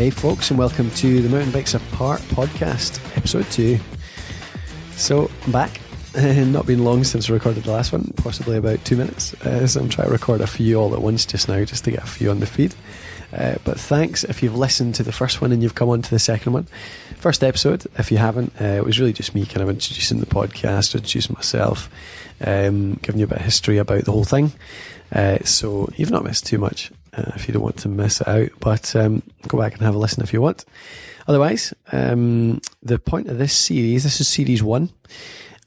Hey, folks, and welcome to the Mountain Bikes Apart podcast, episode two. So, I'm back. Not been long since I recorded the last one, possibly about two minutes. Uh, so, I'm trying to record a few all at once just now, just to get a few on the feed. Uh, but thanks if you've listened to the first one and you've come on to the second one. First episode, if you haven't, uh, it was really just me kind of introducing the podcast, introducing myself, um, giving you a bit of history about the whole thing. Uh, so you've not missed too much uh, if you don't want to miss it out. But um, go back and have a listen if you want. Otherwise, um, the point of this series, this is series one.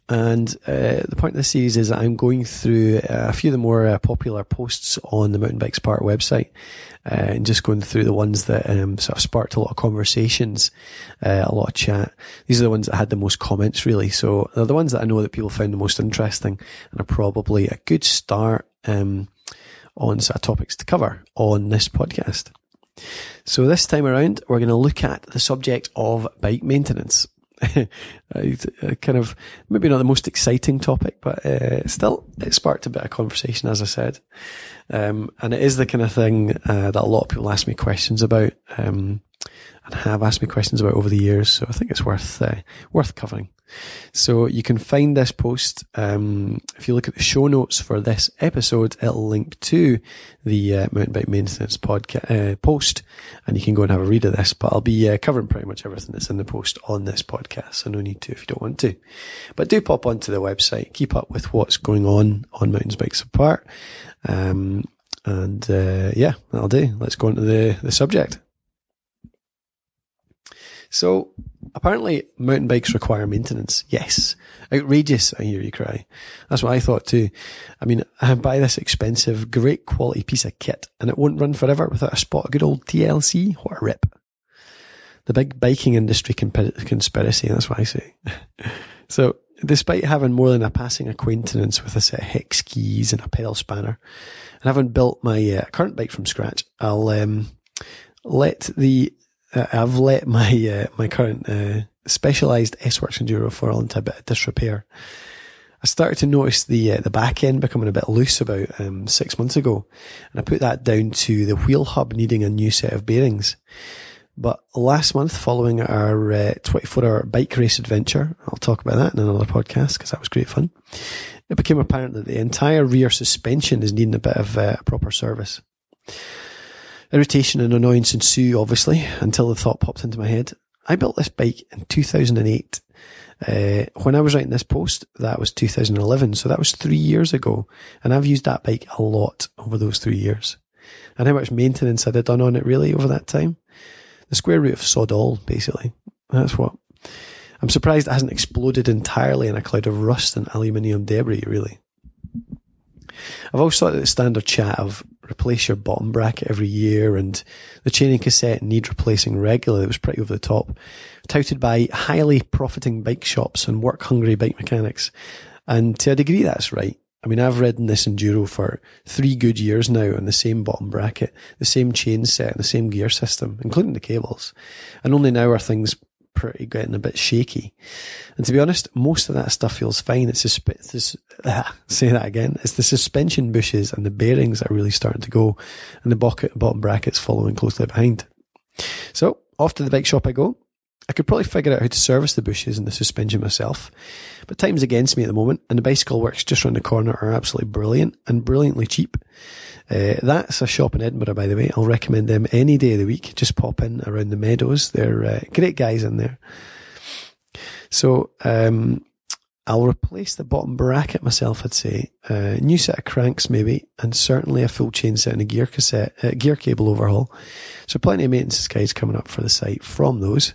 And uh, the point of this series is that I'm going through uh, a few of the more uh, popular posts on the Mountain Bikes Apart website uh, and just going through the ones that um, sort of sparked a lot of conversations, uh, a lot of chat. These are the ones that had the most comments, really. So they're the ones that I know that people found the most interesting and are probably a good start um, on sort of topics to cover on this podcast. So this time around, we're going to look at the subject of bike maintenance. kind of maybe not the most exciting topic, but uh, still it sparked a bit of conversation, as I said. Um, and it is the kind of thing uh, that a lot of people ask me questions about, um, and have asked me questions about over the years. So I think it's worth uh, worth covering. So you can find this post um, if you look at the show notes for this episode. It'll link to the uh, mountain bike maintenance podcast uh, post, and you can go and have a read of this. But I'll be uh, covering pretty much everything that's in the post on this podcast, so no need to if you don't want to. But do pop onto the website, keep up with what's going on on Mountains Bikes Apart, um, and uh, yeah, that'll do. Let's go into the the subject. So apparently mountain bikes require maintenance. Yes. Outrageous, I hear you cry. That's what I thought too. I mean, I buy this expensive, great quality piece of kit and it won't run forever without a spot of good old TLC. What a rip. The big biking industry conspiracy, that's what I say. so despite having more than a passing acquaintance with a set of hex keys and a pedal spanner and having built my uh, current bike from scratch, I'll, um, let the I've let my uh, my current uh, Specialized S-Works Enduro fall into a bit of disrepair. I started to notice the uh, the back end becoming a bit loose about um, six months ago, and I put that down to the wheel hub needing a new set of bearings. But last month, following our uh, 24 hour bike race adventure, I'll talk about that in another podcast because that was great fun. It became apparent that the entire rear suspension is needing a bit of uh, proper service. Irritation and annoyance ensue, obviously, until the thought popped into my head. I built this bike in 2008. Uh, when I was writing this post, that was 2011, so that was three years ago, and I've used that bike a lot over those three years. And how much maintenance had I done on it really over that time? The square root of sod all, basically. That's what. I'm surprised it hasn't exploded entirely in a cloud of rust and aluminium debris, really. I've always thought that the standard chat of replace your bottom bracket every year and the chaining cassette need replacing regularly was pretty over the top, touted by highly profiting bike shops and work hungry bike mechanics. And to a degree, that's right. I mean, I've ridden this Enduro for three good years now on the same bottom bracket, the same chain set, and the same gear system, including the cables. And only now are things pretty getting a bit shaky. And to be honest, most of that stuff feels fine. It's just, this, say that again. It's the suspension bushes and the bearings that are really starting to go and the bucket, bottom brackets following closely behind. So off to the bike shop I go. I could probably figure out how to service the bushes and the suspension myself, but time's against me at the moment, and the bicycle works just around the corner are absolutely brilliant and brilliantly cheap. Uh, that's a shop in Edinburgh, by the way. I'll recommend them any day of the week. Just pop in around the meadows. They're uh, great guys in there. So, um, I'll replace the bottom bracket myself, I'd say. Uh, new set of cranks, maybe, and certainly a full chain set and a gear cassette, uh, gear cable overhaul. So plenty of maintenance guys coming up for the site from those.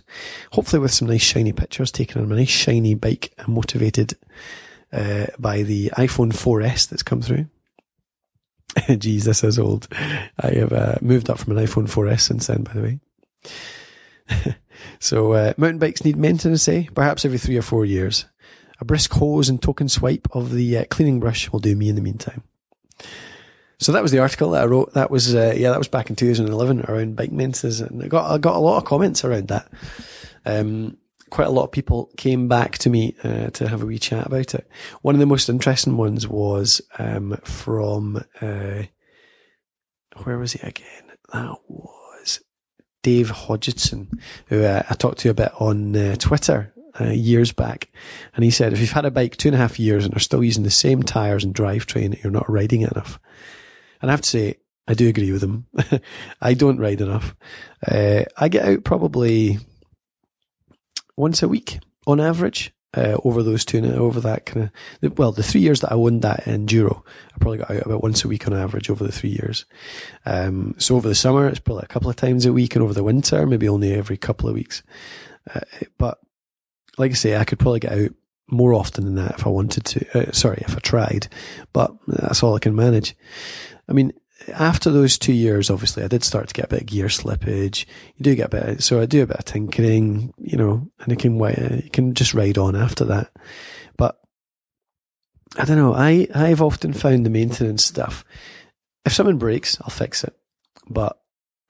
Hopefully with some nice shiny pictures taken on a nice shiny bike and motivated, uh, by the iPhone 4S that's come through. Geez, this is old. I have uh, moved up from an iPhone 4S since then, by the way. so uh, mountain bikes need maintenance, eh? Perhaps every three or four years. A brisk hose and token swipe of the uh, cleaning brush will do me in the meantime. So that was the article that I wrote. That was uh, yeah, that was back in 2011 around bike maintenance, and I got I got a lot of comments around that. Um, quite a lot of people came back to me uh, to have a wee chat about it. One of the most interesting ones was um, from uh, where was he again? That was Dave Hodgson, who uh, I talked to a bit on uh, Twitter uh, years back. And he said, if you've had a bike two and a half years and are still using the same tyres and drivetrain, you're not riding it enough. And I have to say, I do agree with him. I don't ride enough. Uh, I get out probably once a week on average. Uh, over those two, over that kind of, well, the three years that I owned that enduro, I probably got out about once a week on average over the three years. Um, so over the summer, it's probably a couple of times a week, and over the winter, maybe only every couple of weeks. Uh, but like I say, I could probably get out more often than that if I wanted to. Uh, sorry, if I tried, but that's all I can manage. I mean, after those two years, obviously, I did start to get a bit of gear slippage. You do get a bit, so I do a bit of tinkering, you know, and it can wait, you can just ride on after that. But I don't know. I I've often found the maintenance stuff. If something breaks, I'll fix it, but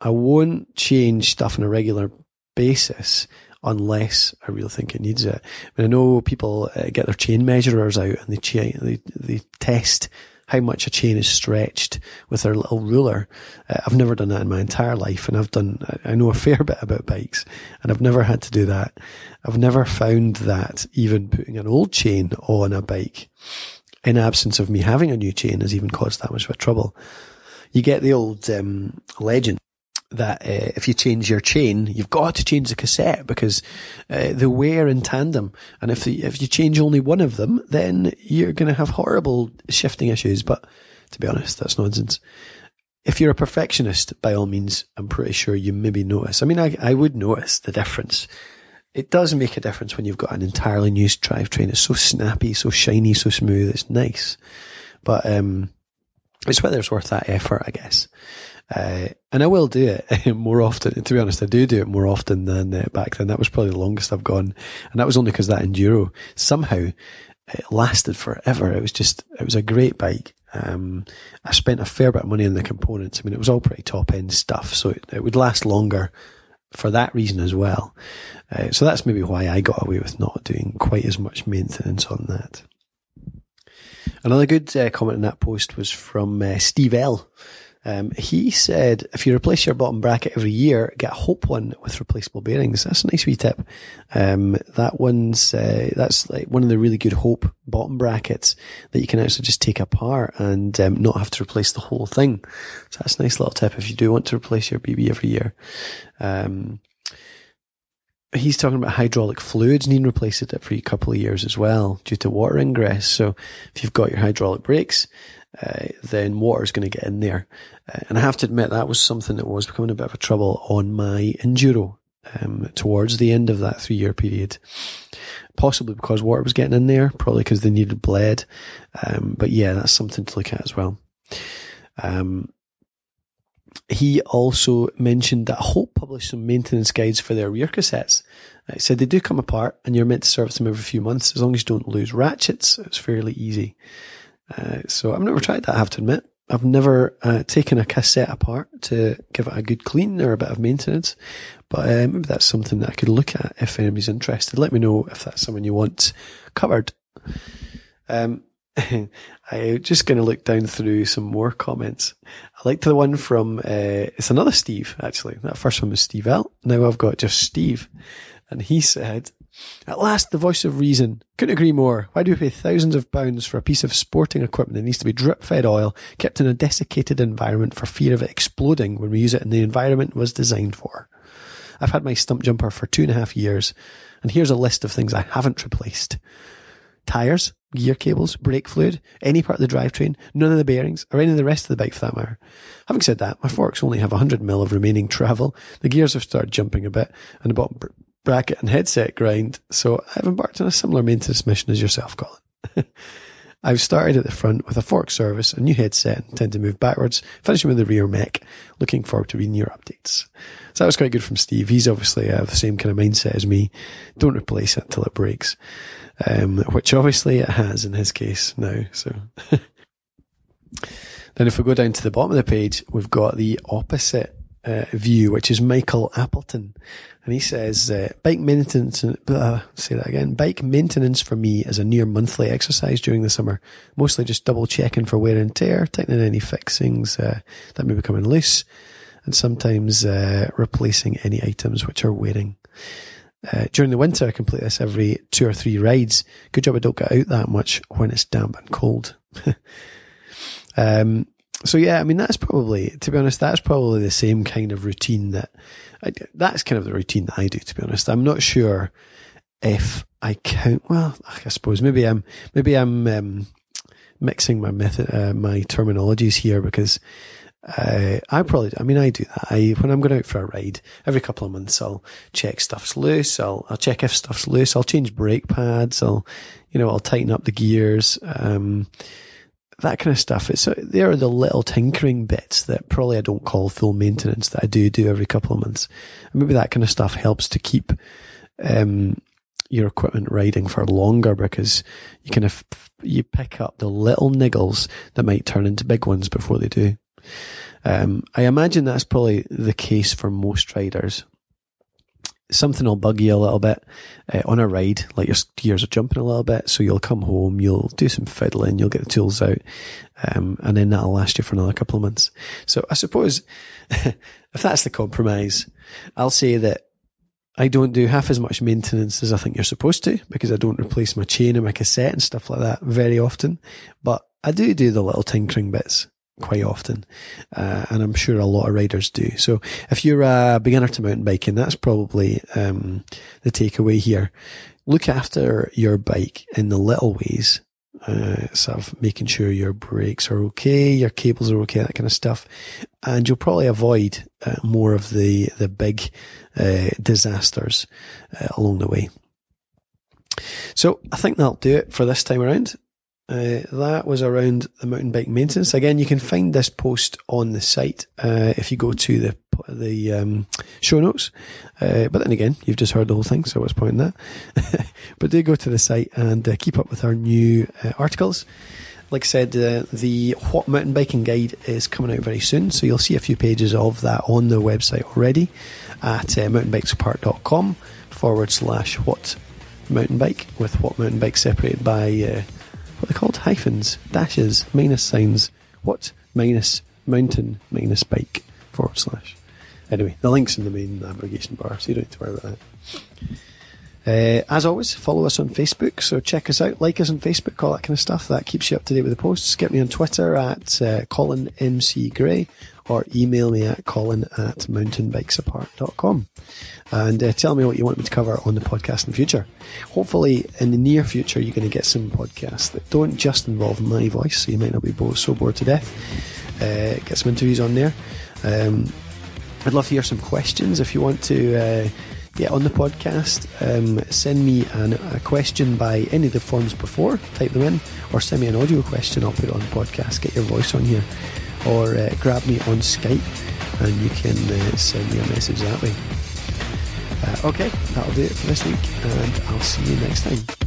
I won't change stuff on a regular basis unless I really think it needs it. Mean, I know people uh, get their chain measurers out and they, cha- they they test how much a chain is stretched with their little ruler. Uh, I've never done that in my entire life, and I've done I know a fair bit about bikes, and I've never had to do that. I've never found that even putting an old chain on a bike, in absence of me having a new chain, has even caused that much of a trouble. You get the old um, legend that uh, if you change your chain, you've got to change the cassette because uh, they wear in tandem. And if the, if you change only one of them, then you're going to have horrible shifting issues. But to be honest, that's nonsense. If you're a perfectionist, by all means, I'm pretty sure you maybe notice. I mean, I, I would notice the difference. It does make a difference when you've got an entirely new drivetrain. It's so snappy, so shiny, so smooth. It's nice. But, um, it's whether it's worth that effort, I guess. Uh, and I will do it more often. To be honest, I do do it more often than uh, back then. That was probably the longest I've gone. And that was only because that enduro somehow it lasted forever. It was just, it was a great bike. Um, I spent a fair bit of money on the components. I mean, it was all pretty top end stuff. So it, it would last longer for that reason as well. Uh, so that's maybe why I got away with not doing quite as much maintenance on that. Another good uh, comment in that post was from uh, Steve L. Um, he said, if you replace your bottom bracket every year, get a Hope one with replaceable bearings. That's a nice wee tip. Um, that one's, uh, that's like one of the really good Hope bottom brackets that you can actually just take apart and um, not have to replace the whole thing. So that's a nice little tip if you do want to replace your BB every year. Um, he's talking about hydraulic fluids needing replaced every couple of years as well due to water ingress. So if you've got your hydraulic brakes, uh, then water's going to get in there. Uh, and I have to admit that was something that was becoming a bit of a trouble on my enduro um, towards the end of that three year period. Possibly because water was getting in there, probably because they needed bled. Um, but yeah, that's something to look at as well. Um, he also mentioned that Hope published some maintenance guides for their rear cassettes. Uh, he said they do come apart and you're meant to service them every few months as long as you don't lose ratchets. It's fairly easy. Uh, so I've never tried that, I have to admit. I've never uh, taken a cassette apart to give it a good clean or a bit of maintenance, but uh, maybe that's something that I could look at if anybody's interested. Let me know if that's something you want covered. Um, I'm just going to look down through some more comments. I liked the one from, uh, it's another Steve, actually. That first one was Steve L. Now I've got just Steve. And he said, at last, the voice of reason. Couldn't agree more. Why do we pay thousands of pounds for a piece of sporting equipment that needs to be drip fed oil, kept in a desiccated environment for fear of it exploding when we use it in the environment it was designed for? I've had my Stumpjumper for two and a half years, and here's a list of things I haven't replaced. Tires, gear cables, brake fluid, any part of the drivetrain, none of the bearings, or any of the rest of the bike for that matter. Having said that, my forks only have 100 mil of remaining travel. The gears have started jumping a bit, and the bottom bracket and headset grind, so I've embarked on a similar maintenance mission as yourself, Colin. I've started at the front with a fork service, a new headset, and intend to move backwards, finishing with the rear mech. Looking forward to reading your updates. So that was quite good from Steve. He's obviously uh, the same kind of mindset as me. Don't replace it until it breaks, um, which obviously it has in his case now. So. then if we go down to the bottom of the page, we've got the opposite uh, view, which is Michael Appleton. And he says, uh, bike maintenance, uh, say that again, bike maintenance for me is a near monthly exercise during the summer. Mostly just double checking for wear and tear, tightening any fixings uh, that may be coming loose, and sometimes uh, replacing any items which are wearing. Uh, during the winter, I complete this every two or three rides. Good job I don't get out that much when it's damp and cold. um, so yeah, I mean, that's probably, to be honest, that's probably the same kind of routine that, I, that's kind of the routine that I do, to be honest. I'm not sure if I count, well, I suppose maybe I'm, maybe I'm, um, mixing my method, uh, my terminologies here because, uh, I probably, I mean, I do that. I, when I'm going out for a ride, every couple of months, I'll check stuff's loose. I'll, I'll check if stuff's loose. I'll change brake pads. I'll, you know, I'll tighten up the gears. Um, that kind of stuff. It's, there are the little tinkering bits that probably I don't call full maintenance that I do do every couple of months. And maybe that kind of stuff helps to keep, um, your equipment riding for longer because you kind of, you pick up the little niggles that might turn into big ones before they do. Um, I imagine that's probably the case for most riders something will bug you a little bit uh, on a ride, like your gears are jumping a little bit. So you'll come home, you'll do some fiddling, you'll get the tools out, um, and then that'll last you for another couple of months. So I suppose if that's the compromise, I'll say that I don't do half as much maintenance as I think you're supposed to because I don't replace my chain and my cassette and stuff like that very often. But I do do the little tinkering bits quite often. Uh, and I'm sure a lot of riders do. So if you're a beginner to mountain biking, that's probably, um, the takeaway here. Look after your bike in the little ways. Uh, sort of making sure your brakes are okay, your cables are okay, that kind of stuff. And you'll probably avoid uh, more of the, the big, uh, disasters uh, along the way. So I think that'll do it for this time around. Uh, that was around the mountain bike maintenance. Again, you can find this post on the site uh, if you go to the the um, show notes. Uh, but then again, you've just heard the whole thing, so what's point in that? but do go to the site and uh, keep up with our new uh, articles. Like I said, the What Mountain Biking Guide is coming out very soon, so you'll see a few pages of that on the website already at uh, mountainbikesapart.com forward slash what mountain bike with what mountain bike separated by what they called hyphens, dashes, minus signs. What minus mountain minus bike forward slash. Anyway, the link's in the main navigation bar, so you don't need to worry about that. Uh, as always, follow us on Facebook. So check us out, like us on Facebook, all that kind of stuff. That keeps you up to date with the posts. Get me on Twitter at uh, Colin MC Gray or email me at colin at mountainbikesapart.com and uh, tell me what you want me to cover on the podcast in the future. Hopefully, in the near future, you're going to get some podcasts that don't just involve my voice, so you might not be bored, so bored to death. Uh, get some interviews on there. Um, I'd love to hear some questions if you want to uh, get on the podcast. Um, send me an, a question by any of the forms before, type them in, or send me an audio question. I'll put it on the podcast. Get your voice on here, or uh, grab me on Skype, and you can uh, send me a message that way. Uh, okay, that'll do it for this week, and I'll see you next time.